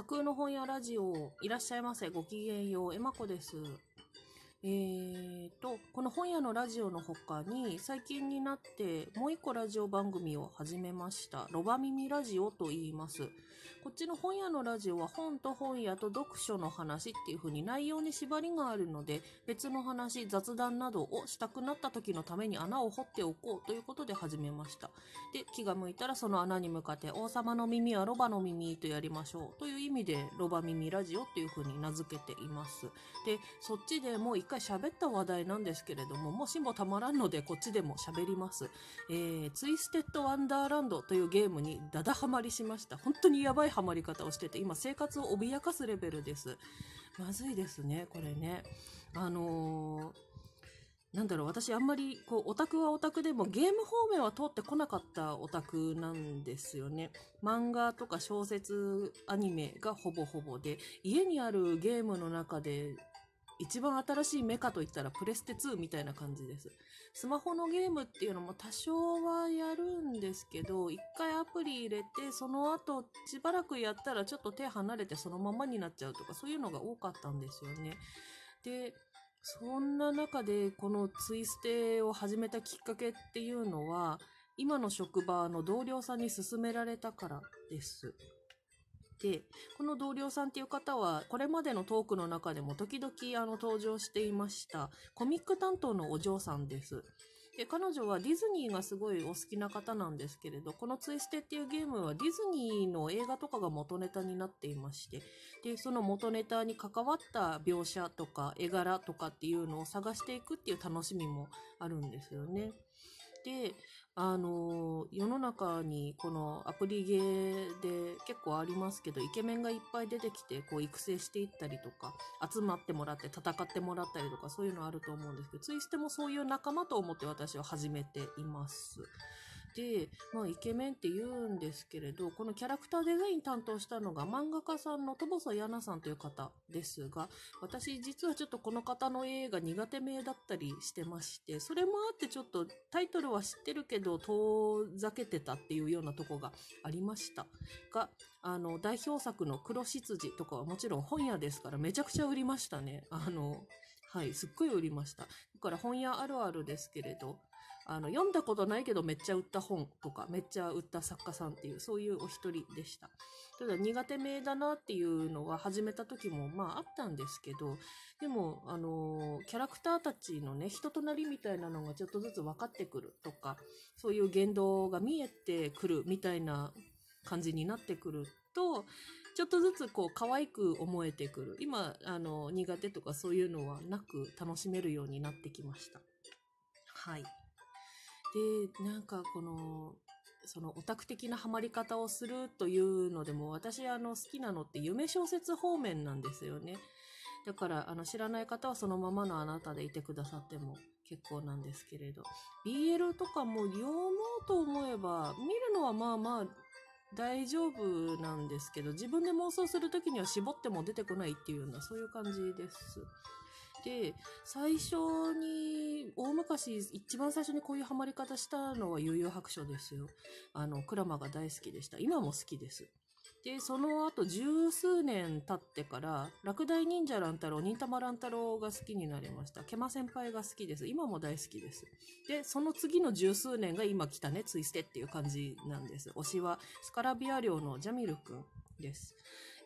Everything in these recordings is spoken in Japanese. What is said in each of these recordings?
架空の本屋ラジオ、いらっしゃいませ。ごきげんよう。えまこです。えーと、この本屋のラジオの他に、最近になってもう一個ラジオ番組を始めました。ロバ耳ラジオと言います。こっちの本屋のラジオは本と本屋と読書の話っていう風に内容に縛りがあるので、別の話、雑談などをしたくなった時のために穴を掘っておこうということで始めました。で、気が向いたらその穴に向かって王様の耳はロバの耳とやりましょうという意味でロバ耳ラジオっていう風に名付けています。で、そっちでもう回喋った話題なんですけれども、もしもたまらんのでこっちでも喋ります。えー、ツイステッドワンダーランドというゲームにダダハマりしました。本当にやばいハマり方をしてて、今生活を脅かすレベルです。まずいですね、これね。あのーなんだろう、私あんまり、こう、オタクはオタクでもゲーム方面は通ってこなかったオタクなんですよね。漫画とか小説、アニメがほぼほぼで、家にあるゲームの中で一番新しいメカといったらプレステ2みたいな感じです。スマホのゲームっていうのも多少はやるんですけど、一回アプリ入れて、その後しばらくやったらちょっと手離れてそのままになっちゃうとか、そういうのが多かったんですよね。で、そんな中でこのツイステを始めたきっかけっていうのは、今の職場の同僚さんに勧められたからです。で、この同僚さんっていう方は、これまでのトークの中でも時々あの登場していました、コミック担当のお嬢さんです。で、彼女はディズニーがすごいお好きな方なんですけれど、このツイステっていうゲームはディズニーの映画とかが元ネタになっていまして、で、その元ネタに関わった描写とか絵柄とかっていうのを探していくっていう楽しみもあるんですよね。で、あの、世の中にこのアプリゲーで結構ありますけど、イケメンがいっぱい出てきて、こう育成していったりとか、集まってもらって戦ってもらったりとか、そういうのあると思うんですけど、ツイステもそういう仲間と思って私は始めています。で、まあ、イケメンって言うんですけれど、このキャラクターデザイン担当したのが漫画家さんの戸細やなさんという方ですが、私実はちょっとこの方の映画苦手名だったりしてまして、それもあってちょっとタイトルは知ってるけど遠ざけてたっていうようなとこがありましたが、あの、代表作の黒執事とかはもちろん本屋ですからめちゃくちゃ売りましたね。あの、はい、すっごい売りました。だから本屋あるあるですけれど、あの、読んだことないけどめっちゃ売った本とか、めっちゃ売った作家さんっていう、そういうお一人でした。ただ苦手名だなっていうのは始めた時もまああったんですけど、でも、あの、キャラクターたちのね、人となりみたいなのがちょっとずつ分かってくるとか、そういう言動が見えてくるみたいな感じになってくると、ちょっとずつこう可愛く思えてくる。今、あの、苦手とかそういうのはなく楽しめるようになってきました。はい。で、なんかこの、そのオタク的なハマり方をするというのでも、私あの好きなのって夢小説方面なんですよね。だから、あの、知らない方はそのままのあなたでいてくださっても結構なんですけれど。BL とかも読もうと思えば、見るのはまあまあ大丈夫なんですけど、自分で妄想するときには絞っても出てこないっていうような、そういう感じです。で、最初に、大昔、一番最初にこういうハマり方したのは悠々白書ですよ。あの、クラマが大好きでした。今も好きです。で、その後十数年経ってから、落第忍者乱太郎、忍たま乱太郎が好きになりました。ケマ先輩が好きです。今も大好きです。で、その次の十数年が今来たね、ツイステっていう感じなんです。推しは、スカラビア領のジャミル君です。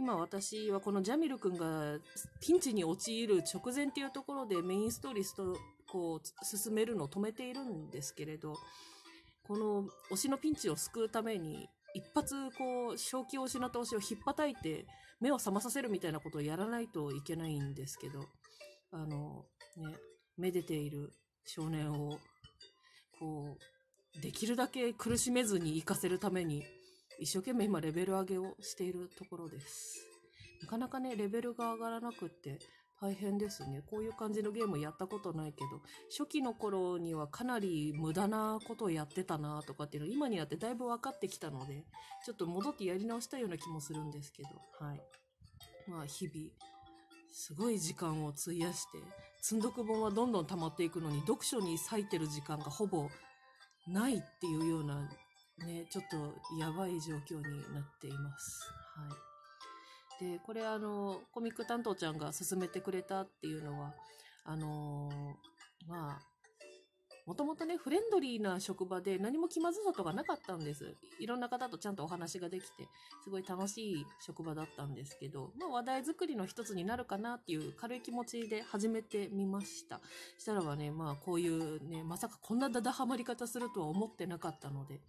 今私はこのジャミル君がピンチに陥る直前っていうところでメインストーリーとこう進めるのを止めているんですけれど、この推しのピンチを救うために一発こう正気を失った推しをひっぱたいて目を覚まさせるみたいなことをやらないといけないんですけど、あの、ね、めでている少年をこう、できるだけ苦しめずに行かせるために一生懸命今レベル上げをしているところです。なかなかね、レベルが上がらなくって大変ですね。こういう感じのゲームやったことないけど、初期の頃にはかなり無駄なことをやってたなとかっていうの今になってだいぶ分かってきたので、ちょっと戻ってやり直したような気もするんですけど、はい。まあ日々、すごい時間を費やして、積読本はどんどん溜まっていくのに、読書に割いてる時間がほぼないっていうようなね、ちょっとやばい状況になっています。はい。で、これあの、コミック担当ちゃんが勧めてくれたっていうのは、あのーまあ、もともとね、フレンドリーな職場で何も気まずさとかなかったんです。いろんな方とちゃんとお話ができて、すごい楽しい職場だったんですけど、まあ話題作りの一つになるかなっていう軽い気持ちで始めてみました。したらばね、まあこういうね、まさかこんなダダハマり方するとは思ってなかったので、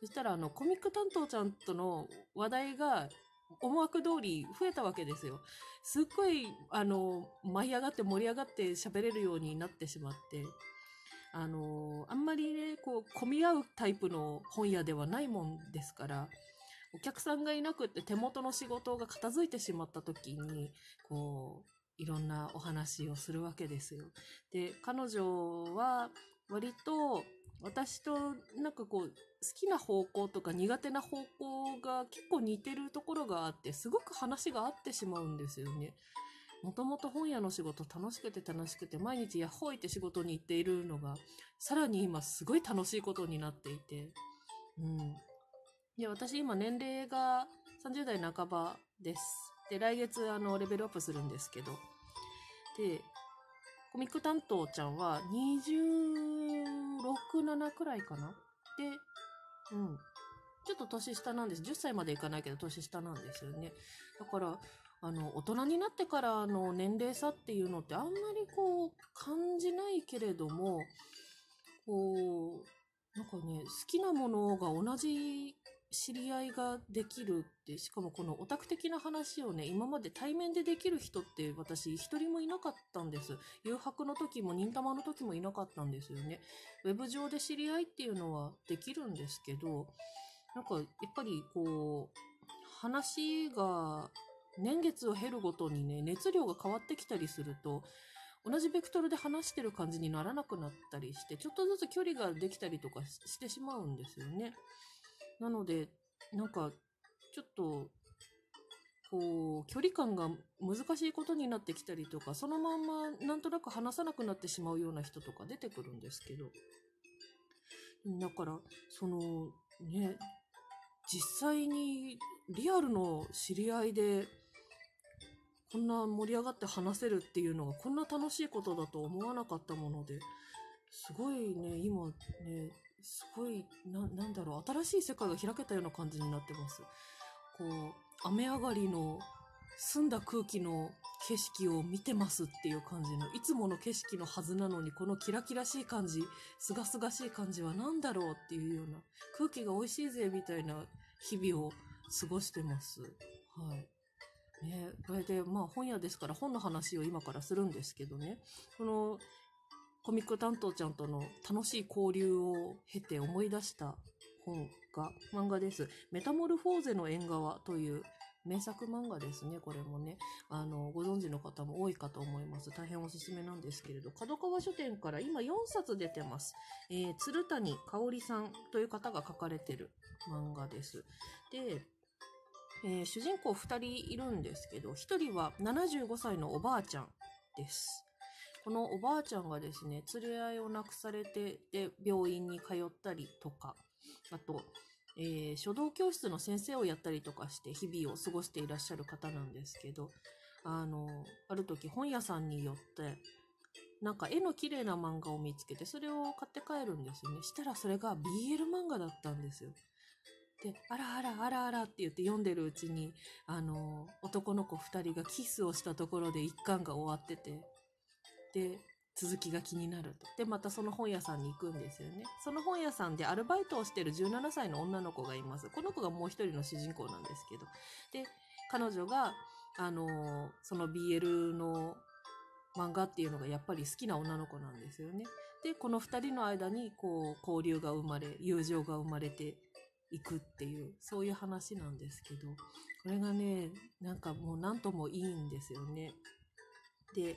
そしたらあの、コミック担当ちゃんとの話題が思惑通り増えたわけですよ。すっごい、あの、舞い上がって盛り上がって喋れるようになってしまって、あの、あんまりね、こう、混み合うタイプの本屋ではないもんですから、お客さんがいなくって手元の仕事が片付いてしまった時に、こう、いろんなお話をするわけですよ。で、彼女は割と私となんかこう、好きな方向とか苦手な方向が結構似てるところがあって、すごく話が合ってしまうんですよね。もともと本屋の仕事楽しくて楽しくて毎日ヤッホーイって仕事に行っているのが、さらに今すごい楽しいことになっていて、うん。で、私今年齢が30代半ばです。で、来月あの、レベルアップするんですけど、で、コミック担当ちゃんは20 6、7くらいかな？で、うん。ちょっと年下なんです。10歳までいかないけど年下なんですよね。だから、あの、大人になってからの年齢差っていうのってあんまりこう感じないけれども、こう、なんかね、好きなものが同じ知り合いができるって、しかもこのオタク的な話をね、今まで対面でできる人って私一人もいなかったんです。誘白の時も忍たまの時もいなかったんですよね。ウェブ上で知り合いっていうのはできるんですけど、なんかやっぱりこう、話が年月を経るごとにね、熱量が変わってきたりすると、同じベクトルで話してる感じにならなくなったりして、ちょっとずつ距離ができたりとかしてしまうんですよね。なので、なんか、ちょっと、こう、距離感が難しいことになってきたりとか、そのまんまなんとなく話さなくなってしまうような人とか出てくるんですけど。だから、その、ね、実際にリアルの知り合いで、こんな盛り上がって話せるっていうのがこんな楽しいことだと思わなかったもので、すごいね、今ね、すごい、な、なんだろう、新しい世界が開けたような感じになってます。こう、雨上がりの澄んだ空気の景色を見てますっていう感じの、いつもの景色のはずなのに、このキラキラしい感じ、すがすがしい感じは何だろうっていうような、空気が美味しいぜみたいな日々を過ごしてます。はい。ね、これで、まあ本屋ですから本の話を今からするんですけどね、このコミック担当ちゃんとの楽しい交流を経て思い出した本が漫画です。メタモルフォーゼの縁側という名作漫画ですね、これもね。あの、ご存知の方も多いかと思います。大変おすすめなんですけれど、角川書店から今4冊出てます。えー、鶴谷香織さんという方が書かれてる漫画です。で、えー主人公2人いるんですけど、1人は75歳のおばあちゃんです。このおばあちゃんがですね、連れ合いを亡くされて、で、病院に通ったりとか、あと、えー書道教室の先生をやったりとかして日々を過ごしていらっしゃる方なんですけど、あの、ある時本屋さんによって、なんか絵の綺麗な漫画を見つけて、それを買って帰るんですよね。したらそれが BL 漫画だったんですよ。で、あらあらあらあらって言って読んでるうちに、あの、男の子二人がキスをしたところで一巻が終わってて、で、続きが気になると。で、またその本屋さんに行くんですよね。その本屋さんでアルバイトをしてる17歳の女の子がいます。この子がもう一人の主人公なんですけど。で、彼女が、あの、その BL の漫画っていうのがやっぱり好きな女の子なんですよね。で、この二人の間に、こう、交流が生まれ、友情が生まれていくっていう、そういう話なんですけど、これがね、なんかもう何ともいいんですよね。で、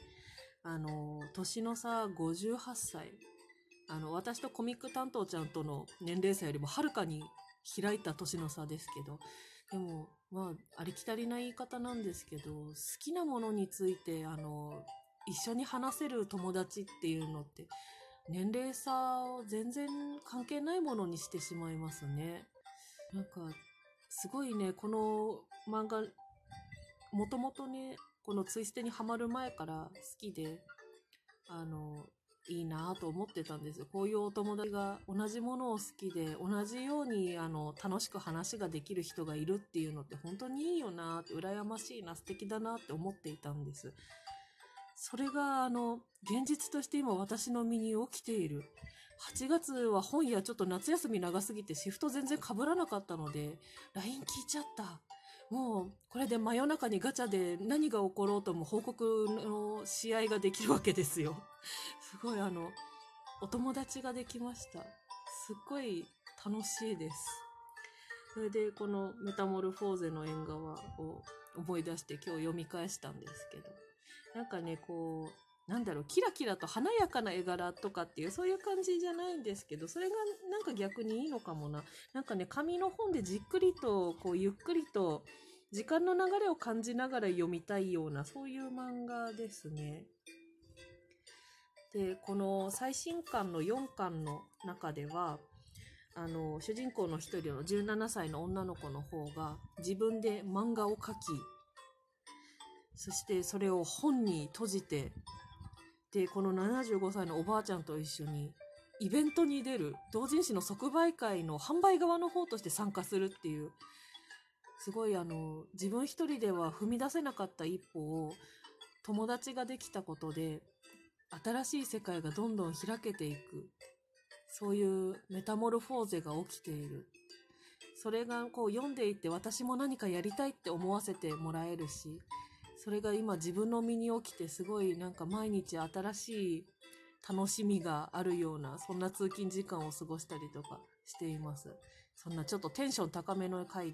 あの、年の差58歳。あの、私とコミック担当ちゃんとの年齢差よりもはるかに開いた年の差ですけど、でも、まあ、ありきたりな言い方なんですけど、好きなものについて、あの、一緒に話せる友達っていうのって、年齢差を全然関係ないものにしてしまいますね。なんか、すごいね、この漫画もともとね、このツイステにハマる前から好きで、あの、いいなぁと思ってたんですよ。こういうお友達が同じものを好きで、同じようにあの楽しく話ができる人がいるっていうのって本当にいいよなって、羨ましいな、素敵だなって思っていたんです。それがあの、現実として今私の身に起きている。8月は本屋ちょっと夏休み長すぎてシフト全然被らなかったので、LINE 聞いちゃった。もう、これで真夜中にガチャで何が起ころうとも報告の試合ができるわけですよ。すごいあの、お友達ができました。すっごい楽しいです。それで、このメタモルフォーゼの縁側を思い出して今日読み返したんですけど、なんかね、こう、なんだろう、キラキラと華やかな絵柄とかっていう、そういう感じじゃないんですけど、それがなんか逆にいいのかもな。なんかね、紙の本でじっくりと、こう、ゆっくりと、時間の流れを感じながら読みたいような、そういう漫画ですね。で、この最新刊の4巻の中では、あの、主人公の一人の17歳の女の子の方が自分で漫画を描き、そしてそれを本に閉じて、で、この75歳のおばあちゃんと一緒にイベントに出る同人誌の即売会の販売側の方として参加するっていう、すごいあの、自分一人では踏み出せなかった一歩を友達ができたことで、新しい世界がどんどん開けていく。そういうメタモルフォーゼが起きている。それがこう読んでいて私も何かやりたいって思わせてもらえるし、それが今自分の身に起きてすごいなんか毎日新しい楽しみがあるような、そんな通勤時間を過ごしたりとかしています。そんなちょっとテンション高めの回で